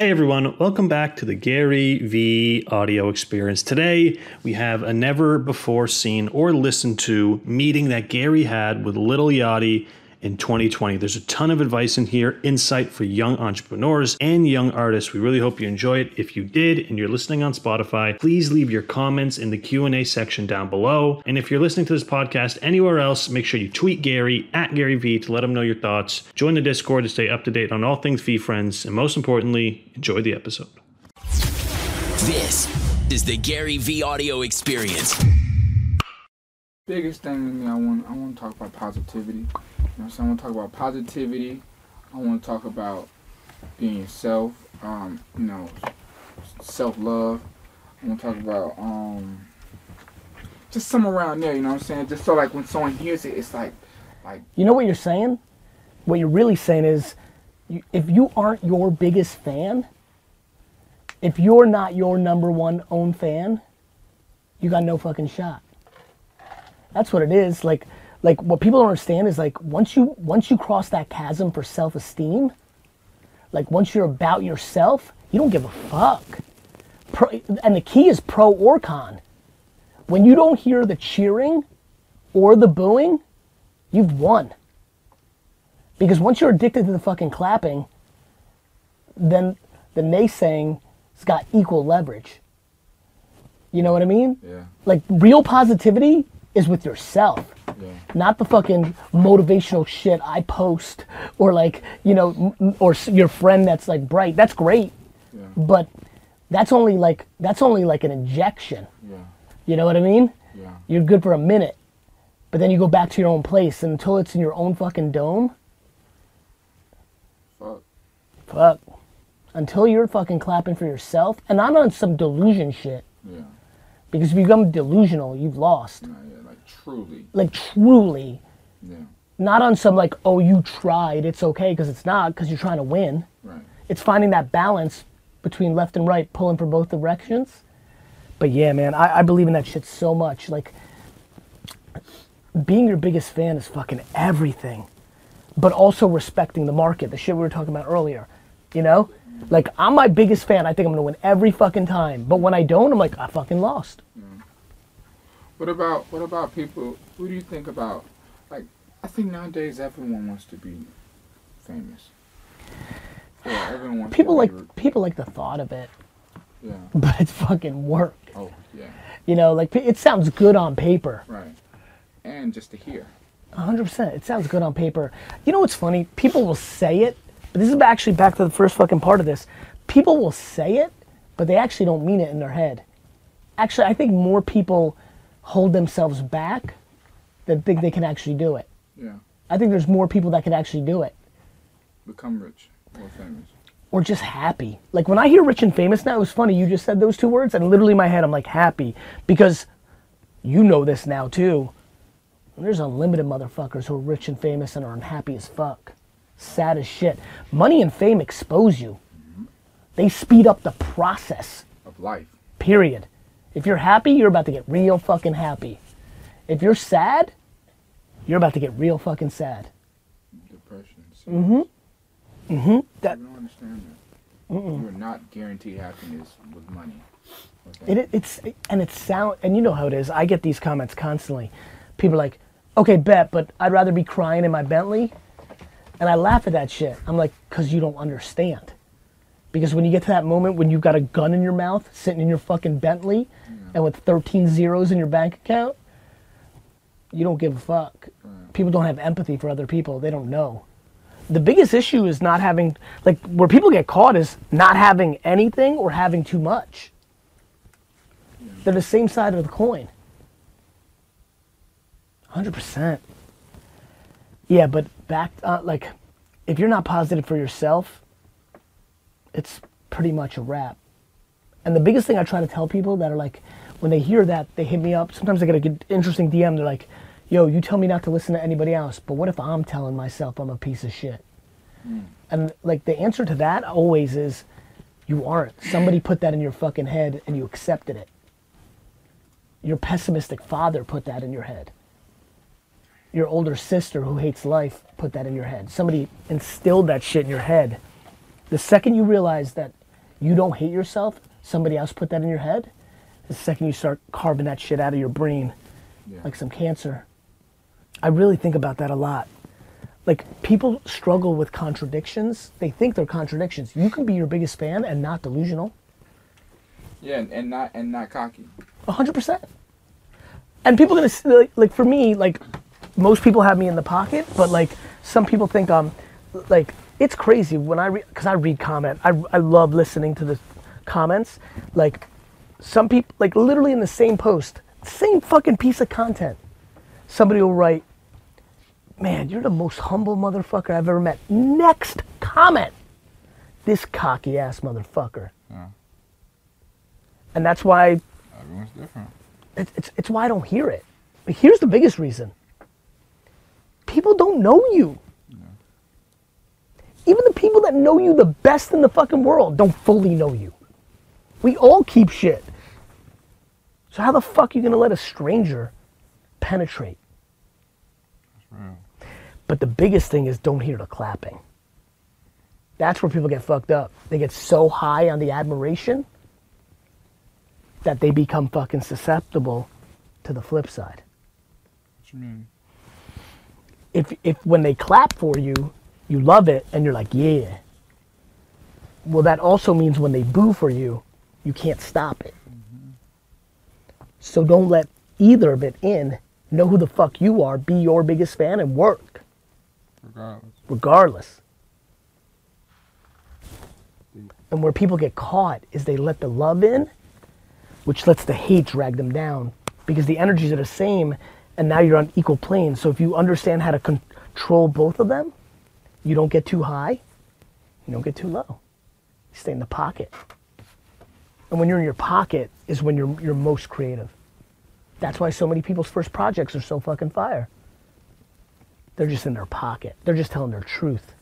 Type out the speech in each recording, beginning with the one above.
Hey everyone, welcome back to the GaryVee audio experience. Today we have a never before seen or listened to meeting that Gary had with Lil Yachty in 2020. There's a ton of advice in here, insight for young entrepreneurs and young artists. We really hope you enjoy it. If you did and you're listening on Spotify, please leave your comments in the Q&A section down below. And if you're listening to this podcast anywhere else, make sure you tweet Gary at GaryVee to let him know your thoughts. Join the Discord to stay up to date on all things VeeFriends, and most importantly, enjoy the episode. This is the GaryVee audio experience. Biggest thing with me, I want I want to talk about positivity. You know, so I want to talk about positivity. I want to talk about being yourself. Um, you know, self love. I want to talk about um, just some around there. You know what I'm saying? Just so like when someone hears it, it's like, like You know what you're saying? What you're really saying is, you, if you aren't your biggest fan, if you're not your number one own fan, you got no fucking shot. That's what it is. Like, like what people don't understand is like once you once you cross that chasm for self-esteem, like once you're about yourself, you don't give a fuck. Pro, and the key is pro or con. When you don't hear the cheering or the booing, you've won. Because once you're addicted to the fucking clapping, then the naysaying has got equal leverage. You know what I mean? yeah, Like real positivity is with yourself, yeah, not the fucking motivational shit I post or like, you know, or your friend that's like bright. That's great. yeah, But that's only like that's only like an injection. yeah, You know what I mean? yeah. You're good for a minute. But then you go back to your own place and until it's in your own fucking dome, Fuck. fuck. Until you're fucking clapping for yourself and I'm on some delusion shit. Yeah, Because if you become delusional, you've lost. nah, yeah. Like truly. Like truly. Yeah, Not on some like, oh, you tried, it's okay, because it's not, because you're trying to win. right. It's finding that balance between left and right, pulling for both directions. But yeah, man, I, I believe in that shit so much. Like, being your biggest fan is fucking everything. But also respecting the market, the shit we were talking about earlier. You know? Like, I'm my biggest fan. I think I'm gonna win every fucking time. But when I don't, I'm like, I fucking lost. Mm. What about what about people? Who do you think about? Like, I think nowadays everyone wants to be famous. Yeah, everyone wants People to like people like the thought of it, Yeah. but it's fucking work. Oh, yeah. You know, like it sounds good on paper. Right. And just to hear. 100%. It sounds good on paper. You know what's funny? People will say it, but this is actually back to the first fucking part of this. People will say it, but they actually don't mean it in their head. Actually, I think more people hold themselves back than think they can actually do it. Yeah. I think there's more people that can actually do it. Become rich or famous. Or just happy. Like when I hear rich and famous now, it was funny, you just said those two words, and literally in my head, I'm like happy. Because you know this now too. There's unlimited motherfuckers who are rich and famous and are unhappy as fuck. Sad as shit. Money and fame expose you. They speed up the process, Of life. period. If you're happy, you're about to get real fucking happy. If you're sad, you're about to get real fucking sad. Depression. Mm-hmm. Mm-hmm. That You don't understand that. You're not guaranteed happiness with money. Okay? It, it's and it's sound and you know how it is. I get these comments constantly. People are like, "Okay, bet, but I'd rather be crying in my Bentley." And I laugh at that shit. I'm like, "Cause you don't understand." Because when you get to that moment when you've got a gun in your mouth, sitting in your fucking Bentley, and with 13 zeros in your bank account, you don't give a fuck. People don't have empathy for other people. They don't know. The biggest issue is not having, like, where people get caught is not having anything or having too much. They're the same side of the coin. 100%. Yeah, but back, uh, like, if you're not positive for yourself, it's pretty much a wrap. And the biggest thing I try to tell people that are like, when they hear that, they hit me up. Sometimes I get a good, interesting DM. They're like, yo, you tell me not to listen to anybody else, but what if I'm telling myself I'm a piece of shit? And like the answer to that always is, you aren't. Somebody put that in your fucking head and you accepted it. Your pessimistic father put that in your head. Your older sister who hates life put that in your head. Somebody instilled that shit in your head. The second you realize that you don't hate yourself, somebody else put that in your head. The second you start carving that shit out of your brain, Yeah. like some cancer. I really think about that a lot. Like people struggle with contradictions. They think they're contradictions. You can be your biggest fan and not delusional. yeah, and, and not and not cocky. A hundred percent. And people gonna s- like, like for me, like most people have me in the pocket, but like some people think um like it's crazy when I read because I read comment. I I love listening to the comments. Like some people like literally in the same post, same fucking piece of content. Somebody will write, "Man, you're the most humble motherfucker I've ever met." Next comment, this cocky ass motherfucker. Yeah. And that's why Everyone's different. it's, it's, it's why I don't hear it. But here's the biggest reason people don't know you. Even the people that know you the best in the fucking world don't fully know you. We all keep shit. So, how the fuck are you gonna let a stranger penetrate? But the biggest thing is don't hear the clapping. That's where people get fucked up. They get so high on the admiration that they become fucking susceptible to the flip side. What you mean? If if when they clap for you, you love it and you're like, yeah. Well, that also means when they boo for you, you can't stop it. Mm-hmm. So don't let either of it in. Know who the fuck you are, be your biggest fan and work Regardless. regardless. Mm. And where people get caught is they let the love in, which lets the hate drag them down because the energies are the same and now you're on equal planes. So if you understand how to control both of them, you don't get too high, you don't get too low. You stay in the pocket. And when you're in your pocket is when you're, you're most creative. That's why so many people's first projects are so fucking fire. They're just in their pocket. They're just telling their truth.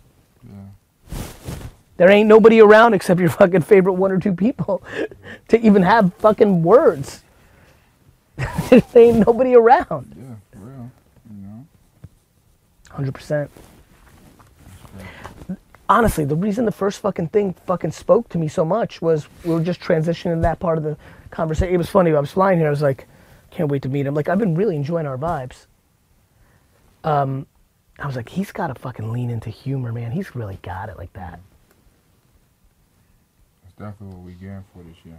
There ain't nobody around except your fucking favorite one or two people to even have fucking words. there ain't nobody around. Yeah, for real. You know? 100%. Honestly, the reason the first fucking thing fucking spoke to me so much was we were just transitioning that part of the conversation. It was funny. I was flying here. I was like, can't wait to meet him. Like, I've been really enjoying our vibes. Um, I was like, he's got to fucking lean into humor, man. He's really got it like that. That's definitely what we getting for this year.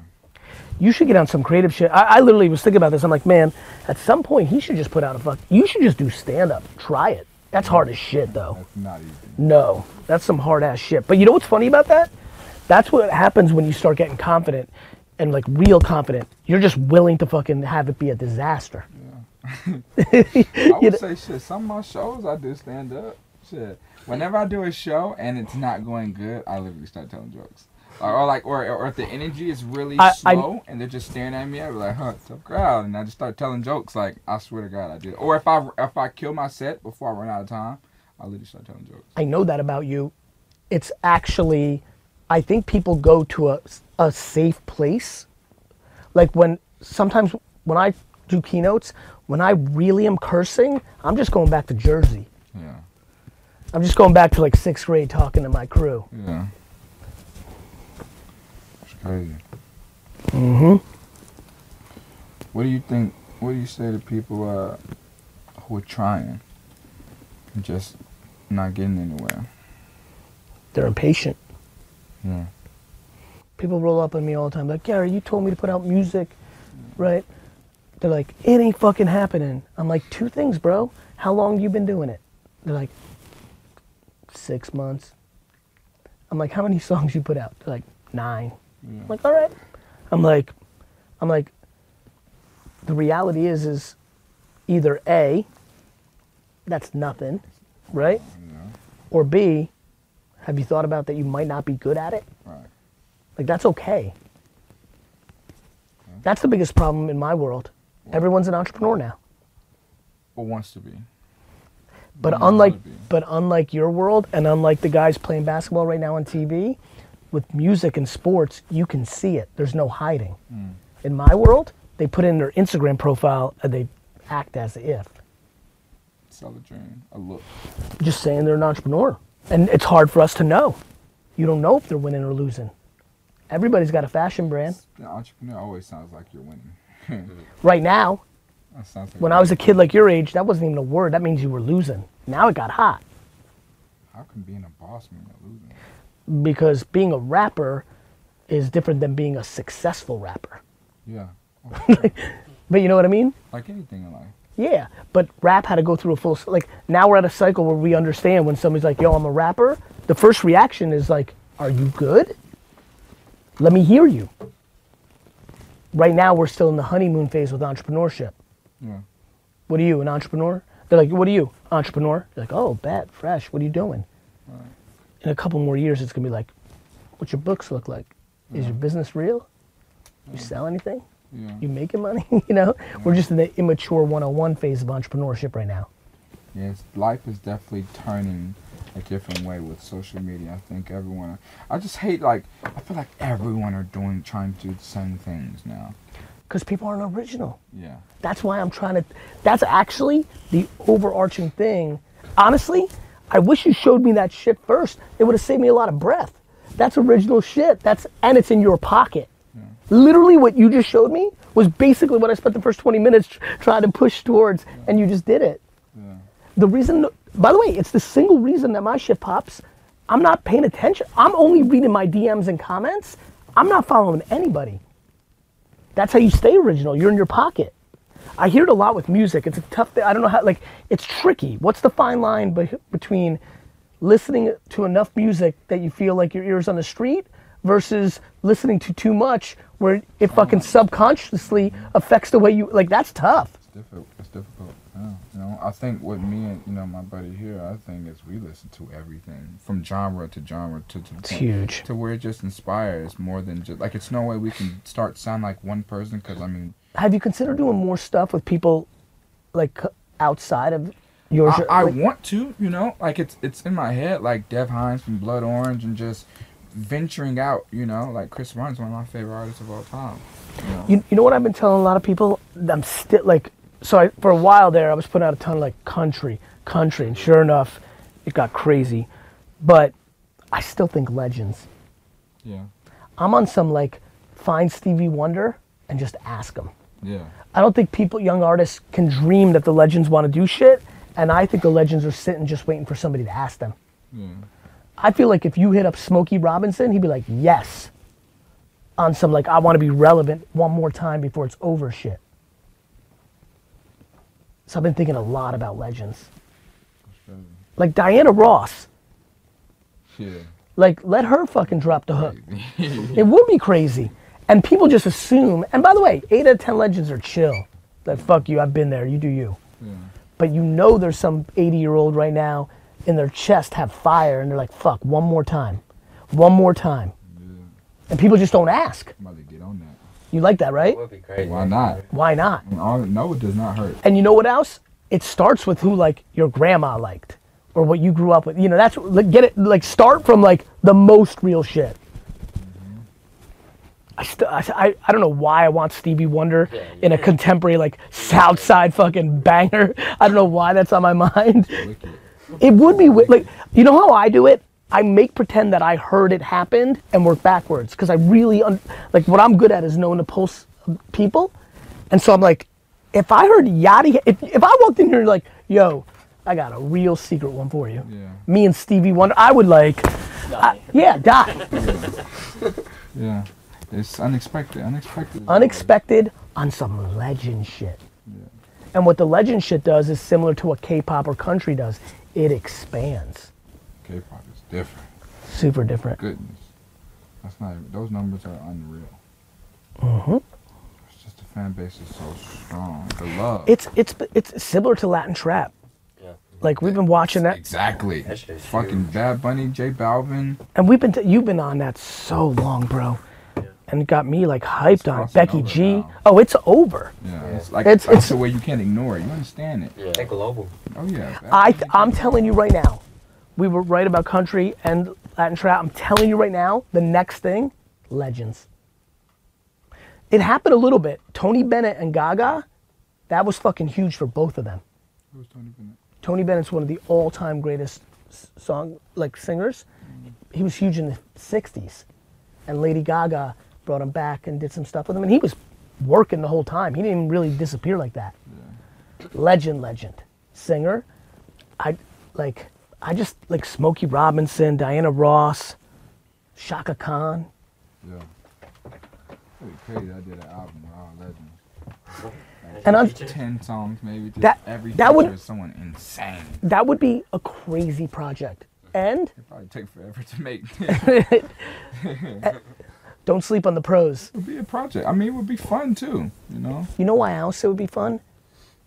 You should get on some creative shit. I, I literally was thinking about this. I'm like, man, at some point he should just put out a fuck. You should just do stand up. Try it. That's hard as shit, though. That's not easy. No, that's some hard ass shit. But you know what's funny about that? That's what happens when you start getting confident and like real confident. You're just willing to fucking have it be a disaster. I would say shit. Some of my shows I do stand up. Shit. Whenever I do a show and it's not going good, I literally start telling jokes. Or, like, or, or if the energy is really I- I- slow and they're just staring at me, I be like, "Huh, tough crowd," and I just start telling jokes. Like, I swear to God, I did. Or if I if I kill my set before I run out of time, I literally start telling jokes. I know that about you. It's actually, I think people go to a, a safe place. Like when sometimes when I do keynotes, when I really am cursing, I'm just going back to Jersey. Yeah, I'm just going back to like sixth grade talking to my crew. yeah. Crazy. Mm-hmm. What do you think? What do you say to people uh, who are trying and just not getting anywhere? They're impatient. Yeah. people roll up on me all the time like gary you told me to put out music right they're like it ain't fucking happening i'm like two things bro how long you been doing it they're like six months i'm like how many songs you put out they're like nine Yeah. i'm like all right i'm like i'm like the reality is is either a that's nothing right Yeah. or b have you thought about that you might not be good at it Right. like that's okay. That's the biggest problem in my world. Everyone's an entrepreneur now. Or wants to be. But Don't know how unlike to be. but unlike your world and unlike the guys playing basketball right now on TV, with music and sports, you can see it. There's no hiding. Hmm. In my world, they put in their Instagram profile and they act as if. Sell a dream. A look. Just saying they're an entrepreneur. And it's hard for us to know. You don't know if they're winning or losing. Everybody's got a fashion brand. The entrepreneur always sounds like you're winning. Right now, like when I was a kid like your age, that wasn't even a word. That means you were losing. Now it got hot How can being a boss mean you're losing? Because being a rapper is different than being a successful rapper. Yeah. Oh, but you know what I mean? like anything in life. Yeah, but rap had to go through a full like now we're at a cycle where we understand when somebody's like, "Yo, I'm a rapper." The first reaction is like, "Are you good? Let me hear you." Right now we're still in the honeymoon phase with entrepreneurship. Yeah. What are you, an entrepreneur? They're like, "What are you, entrepreneur?" They're like, "Oh, bet, fresh. What are you doing?" In a couple more years, it's gonna be like, "What's your books look like? Is your business real? You sell anything? Yeah. You making money? you know?" We're just in the immature 101 phase of entrepreneurship right now. Yes, life is definitely turning a different way with social media. I think everyone. I just hate like I feel like everyone are doing trying to do the same things now. because people aren't original. Yeah. That's why I'm trying to. That's actually the overarching thing. Honestly, I wish you showed me that shit first. It would have saved me a lot of breath. That's original shit. That's and it's in your pocket. Literally, what you just showed me was basically what I spent the first 20 minutes trying to push towards, and you just did it. Yeah. The reason, by the way, it's the single reason that my shit pops. I'm not paying attention. I'm only reading my DMs and comments. I'm not following anybody. That's how you stay original. You're in your pocket. I hear it a lot with music. It's a tough thing. I don't know how, like, it's tricky. What's the fine line be- between listening to enough music that you feel like your ears on the street versus listening to too much where it fucking subconsciously affects the way you, like, that's tough. It's difficult. It's difficult. Yeah. You know, I think with me and you know my buddy here, I think is we listen to everything from genre to genre to to, It's huge. to where it just inspires more than just like it's no way we can start sound like one person because I mean Have you considered doing more stuff with people like outside of your? I, I like- want to, you know, like it's it's in my head, like Dev Hynes from Blood Orange, and just venturing out, you know, like Chris Martin's one of my favorite artists of all time. You know? You, you know what I've been telling a lot of people? I'm still like, so I, for a while there, I was putting out a ton of like country, country, and sure enough, it got crazy. But I still think legends. yeah, I'm on some like, find Stevie Wonder and just ask him. Yeah, I don't think people, young artists, can dream that the legends want to do shit, and I think the legends are sitting just waiting for somebody to ask them. yeah. I feel like if you hit up Smokey Robinson, he'd be like, yes. On some like, I want to be relevant one more time before it's over shit. So I've been thinking a lot about legends. Like Diana Ross. Yeah. Like, let her fucking drop the hook. It would be crazy. And people just assume, and by the way, eight out of 10 legends are chill. Like, fuck you, I've been there, you do you. Yeah. But you know there's some 80 year old right now in their chest have fire and they're like, fuck, one more time. One more time. And people just don't ask. I'm about to get on that. You like that, right? That would be crazy. Why not? Why not? I mean, no, it does not hurt. And you know what else? It starts with who like your grandma liked or what you grew up with. You know, that's like get it like start from like the most real shit. I, st- I, I, I don't know why I want Stevie Wonder Yeah, in a contemporary like South Side fucking banger. I don't know why that's on my mind. It would be wi- like you know how I do it. I make pretend that I heard it happened and work backwards because I really un- like what I'm good at is knowing the pulse of people, and so I'm like, if I heard Yachty, if if I walked in here like, yo, I got a real secret one for you. Yeah. Me and Stevie Wonder, I would like, I- yeah, die. Yeah. It's unexpected. Unexpected. Unexpected on some legend shit. Yeah. And what the legend shit does is similar to what K-pop or country does. It expands. K-pop is different. Super different. Goodness. That's not. Even, those numbers are unreal. Mhm. It's just the fan base is so strong. The love. It's it's it's similar to Latin trap. Yeah. Like we've been watching that, Exactly. That shit's Fucking huge. Bad Bunny, J Balvin. and we've been t- you've been on that so long, bro, and got me like hyped on Becky G. now. Oh, it's over. Yeah, it's like It's- it's, it's- the way you can't ignore it. You understand it. Yeah. global. Oh yeah. I Bunny, I'm telling you right now, we were right about country and Latin trap. I'm telling you right now, the next thing, legends. It happened a little bit. Tony Bennett and Gaga, that was fucking huge for both of them. Who's Tony Bennett? Tony Bennett's one of the all-time greatest song like singers. Mm. He was huge in the '60s. and Lady Gaga brought him back and did some stuff with him, and he was working the whole time. He didn't really disappear like that. Legend, legend, singer. I like. I just like Smokey Robinson, Diana Ross, Chaka Khan. Yeah. Pretty crazy. I did an album with all legends. And I'm, Ten songs maybe. Just That- every that would- is someone insane. that would be a crazy project. And It'd probably take forever to make. don't sleep on the pros. It would be a project. I mean, it would be fun too. You know. You know why else it would be fun?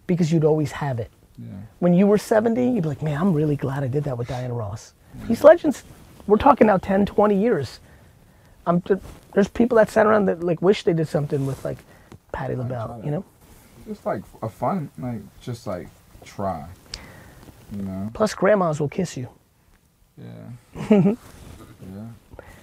Because you'd always have it. Yeah. When you were 70, you'd be like, man, I'm really glad I did that with Diana Ross. These legends, we're talking now 10, 20 years. I'm, there's people that sat around that like wish they did something with like Patti LaBelle, you know? Just like a fun, like just like try. You know. Plus, grandmas will kiss you. Yeah. yeah.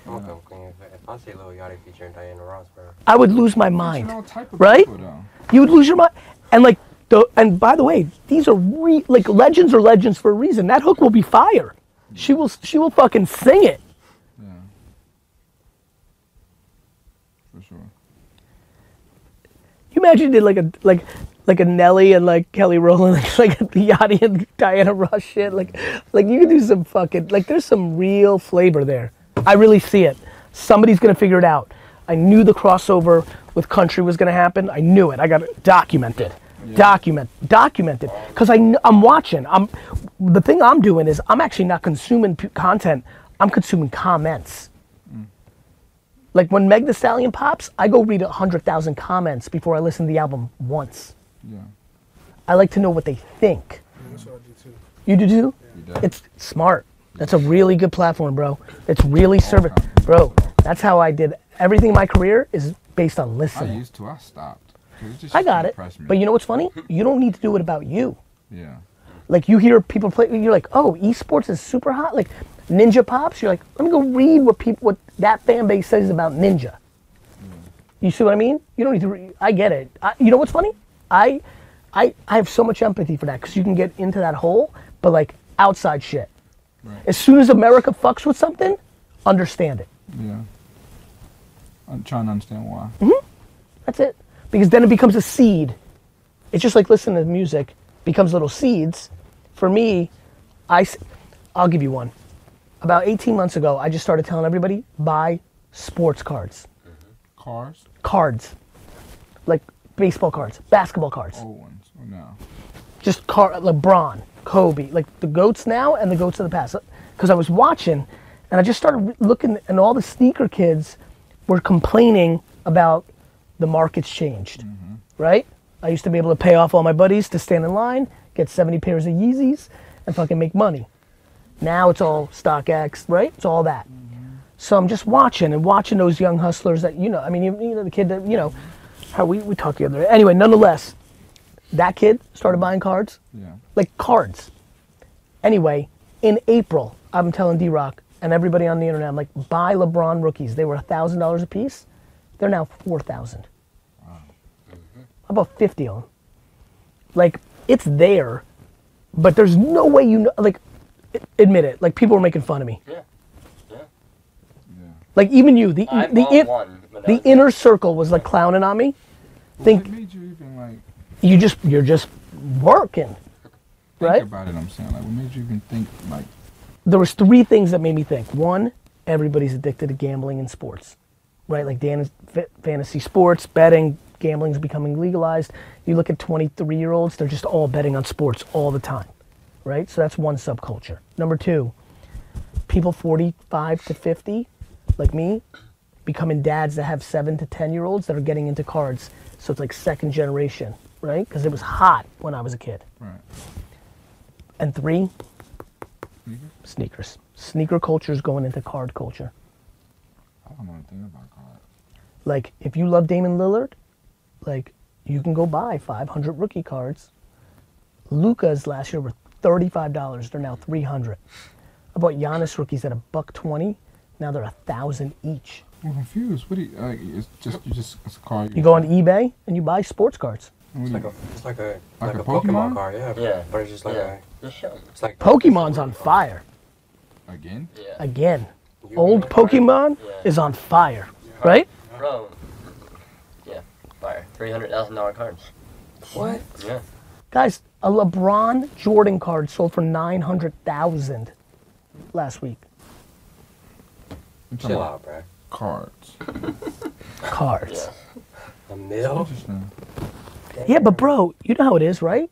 I'm come clean. If, if I see Lil Yachty featuring Diana Ross, bro. I would lose my mind. all type of right? people. You would lose your mind. And like, the, and by the way, these are re, like legends are legends for a reason. That hook will be fire. She will, she will fucking sing it. Yeah. For sure. You imagine you did like a like like a Nelly and like Kelly Rowland, like, like the Yachty and Diana Ross shit. Like like you could do some fucking like there's some real flavor there. I really see it. Somebody's gonna figure it out. I knew the crossover with country was gonna happen. I knew it. I got it documented. Document documented because I, I'm watching. I'm the thing I'm doing is I'm actually not consuming p- content. I'm consuming comments. Mm. Like when Meg The Stallion pops, I go read a hundred thousand comments before I listen to the album once. Yeah. I like to know what they think. That's what I do too. You do too? You do. It's smart. That's a really good platform, bro. It's really serving, bro. That's how I did everything in my career is based on listening. I used to. I stopped. 'Cause it just I got it. But you know what's funny? You don't need to do it about you. Yeah. Like you hear people play, you're like, oh, esports is super hot. Like Ninja Pops, you're like, let me go read what people, what that fan base says about Ninja. Mm. You see what I mean? You don't need to. Re- I get it. I, you know what's funny? I, I, I have so much empathy for that because you can get into that hole, but like outside shit. Right. As soon as America fucks with something, understand it. Yeah. I'm trying to understand why. Mm-hmm. That's it. Because then it becomes a seed. It's just like listening to music becomes little seeds. For me, I, I'll give you one. About 18 months ago, I just started telling everybody buy sports cards, mm-hmm. Cars, cards, like baseball cards, basketball cards, old ones. Oh, no. just car LeBron, Kobe, like the goats now and the goats of the past. Because I was watching, and I just started looking, and all the sneaker kids were complaining about the market's changed, mm-hmm. right? I used to be able to pay off all my buddies to stand in line, get 70 pairs of Yeezys, and fucking make money. Now it's all stock StockX, right? It's all that. Mm-hmm. So I'm just watching and watching those young hustlers that you know. I mean, you, you know the kid that you know. How we we talked the other day. Anyway, nonetheless, that kid started buying cards, Yeah. like cards. Anyway, in April, I'm telling D Rock and everybody on the internet, I'm like, buy LeBron rookies. They were thousand dollars a piece. They're now four thousand. How about fifty of them? Like it's there, but there's no way you know. Like, admit it. Like people were making fun of me. Yeah. Yeah. Yeah. Like even you, the I the in- one. the inner circle was like clowning on me. Think What made you even like you just you're just working, think right? about it? I'm saying like, what made you even think like? there was three things that made me think. One, everybody's addicted to gambling and sports, right? Like Dan, fa- fantasy sports, betting, gambling's becoming legalized. You look at 23 year olds, they're just all betting on sports all the time, right? So that's one subculture. Number two, people 45 to 50, like me, becoming dads that have seven to 10 year olds that are getting into cards. So it's like second generation, right? Because it was hot when I was a kid. Right. And three, Sneakers? sneakers. Sneaker culture is going into card culture. I don't know anything about cars. Like, if you love Damon Lillard, like, you can go buy 500 rookie cards. Luka's last year were $35. They're now 300. I bought Giannis rookies at a buck 20. Now they're a thousand each. I'm confused. What do you? Like, it's just you just it's a car. You go on eBay and you buy sports cards. What do It's like a, it's like a, Like like, a a Pokemon? Pokemon? card, yeah. Yeah. But it's just like yeah. a, it's like Pokemon's on fire again? Yeah. again. You Old? Pokemon Yeah. is on fire. right? Bro. Yeah. Fire. Three hundred thousand dollar cards. What? Yeah. Guys, a LeBron Jordan card sold for nine hundred thousand last week. Chill out, bro. Cards. Cards. A mil? Interesting. Yeah, but bro, you know how it is, right?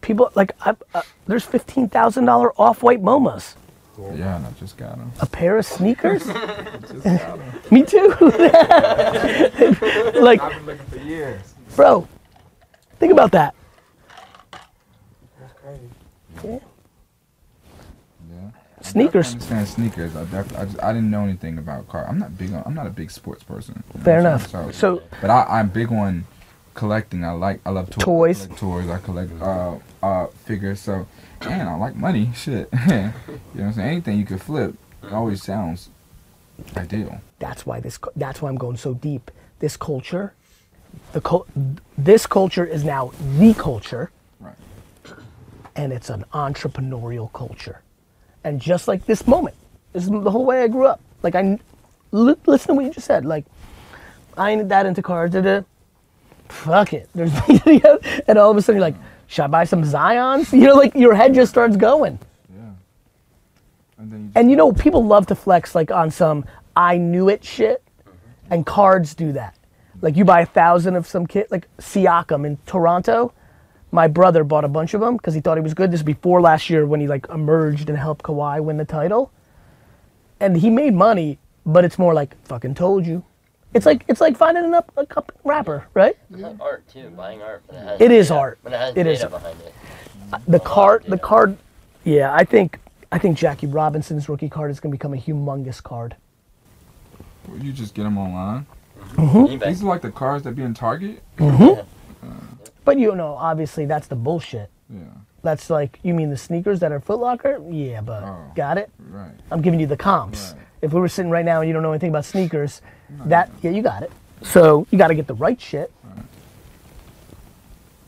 People like I, uh, there's fifteen thousand dollar off white MoMAs. Yeah, and I just got them. A pair of sneakers? Just got them. Me too. like, I've been looking for years. bro, think about that. That's crazy. Yeah. Yeah. Sneakers. I understand sneakers. I definitely. I, just, I didn't know anything about car. I'm not big on. I'm not a big sports person. you know Fair enough. saying? So, but I, I'm big on collecting. I like. I love toys. Toys. I collect toys. I collect uh uh figures. So, and I like money. Shit. you know what I'm saying? Anything you could flip it always sounds ideal. that's why this. That's why I'm going so deep. This culture, the cul- this culture is now the culture, Right. and it's an entrepreneurial culture. And just like this moment, this is the whole way I grew up. Like I, listen to what you just said. Like I ain't that into cars. Da, da. Fuck it. There's and all of a sudden you're like, should I buy some Zions? You know, like your head just starts going. Yeah. And then you And you know, people love to flex like on some I knew it shit, and cards do that. Like you buy a thousand of some kid, like Siakam in Toronto. My brother bought a bunch of them because he thought he was good. This is before last year when he like emerged and helped Kawhi win the title. And he made money, but it's more like fucking told you. It's like it's like finding an up a cup rapper, right? It's like art too, buying art. But it, has It is data- art. But it has It data is. behind it. Uh, the card, the card, yeah. I think I think Jackie Robinson's rookie card is gonna become a humongous card. you just get them online. Mm-hmm. eBay. These are like the cars that be in Target. Mm-hmm. But you know, obviously that's the bullshit. Yeah. That's like you mean the sneakers that are Foot Locker? Yeah, but Oh. got it. Right. I'm giving you the comps. Right. If we were sitting right now and you don't know anything about sneakers, that yeah, you got it. So you got to get the right shit.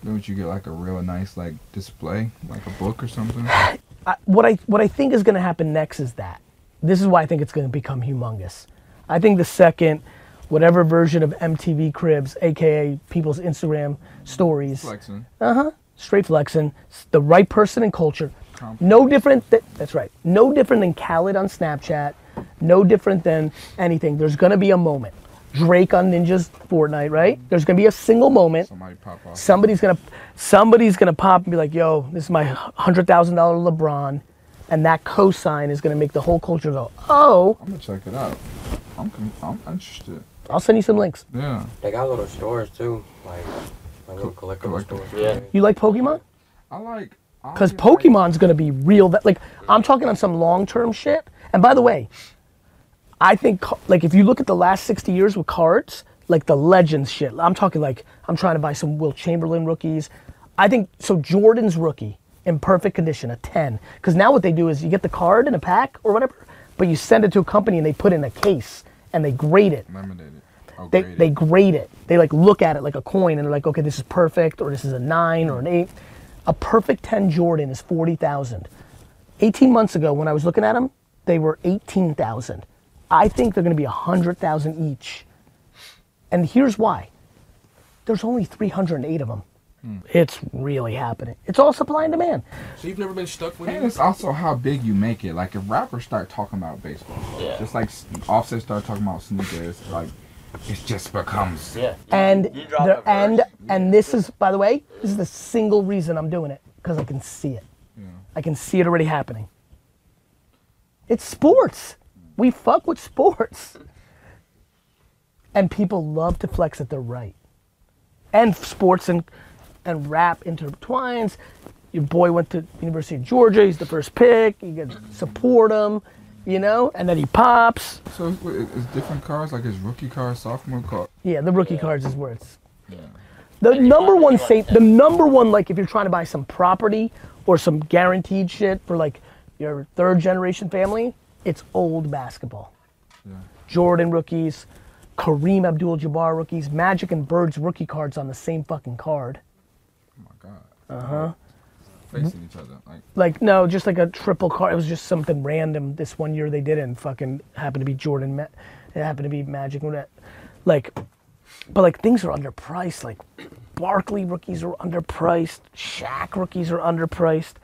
Don't you get like a real nice like display, like a book or something? I, what I what I think is going to happen next is that. This is why I think it's going to become humongous. I think the second, whatever version of MTV Cribs, aka people's Instagram stories, Flexing. Uh huh, straight flexing, the right person in culture. No different. Th- that's right. No different than Khaled on Snapchat. No different than anything. There's gonna be a moment. Drake on Ninja's Fortnite, right? There's gonna be a single moment. Somebody pop off. Somebody's gonna, somebody's gonna pop and be like, "Yo, this is my hundred thousand dollar LeBron," and that cosign is gonna make the whole culture go, "Oh, I'm gonna check it out. I'm I'm interested. I'll send you some links." Yeah. They got little stores too, like, like little collectible collectible stores. Yeah. You like Pokemon? I like. Because don't like- Pokemon's gonna be real. That like I'm talking on some long term shit. And by the way, I think like if you look at the last 60 years with cards, like the legends shit. I'm talking like I'm trying to buy some Wilt Chamberlain rookies. I think so. Jordan's rookie in perfect condition, a 10. Because now what they do is you get the card in a pack or whatever, but you send it to a company and they put in a case and they grade it. Oh, they, graded. they grade it. They like look at it like a coin and they're like, okay, this is perfect or this is a nine or an eight. A perfect 10 Jordan is 40,000. 18 months ago when I was looking at them, they were 18,000. I think they're going to be 100,000 each. And here's why. There's only 308 of them. Hmm. It's really happening. It's all supply and demand. So you've never been stuck when And it's also how big you make it. Like if rappers start talking about baseball, Yeah. just like Offset start talking about sneakers, like it just becomes. Yeah. And the, and and this is by the way, this is the single reason I'm doing it because I can see it. I can see it already happening. It's sports. We fuck with sports. And people love to flex that they're right. And sports and and rap intertwines. Your boy went to University of Georgia. He's the first pick. You can support him, you know, and then he pops. So it's, it's different cars, like his rookie car, sophomore car. Yeah, the rookie cards is where it's. The number one safe, the number one like if you're trying to buy some property or some guaranteed shit for like your third generation family, it's old basketball. Jordan rookies, Kareem Abdul-Jabbar rookies, Magic and Bird's rookie cards on the same fucking card. Oh my god. Uh huh. Facing each other. Like Like no, just like a triple card. It was just something random. This one year they did it, and fucking happened to be Jordan. It happened to be Magic. Like, but like things are underpriced. Like Barkley rookies are underpriced. Shaq rookies are underpriced.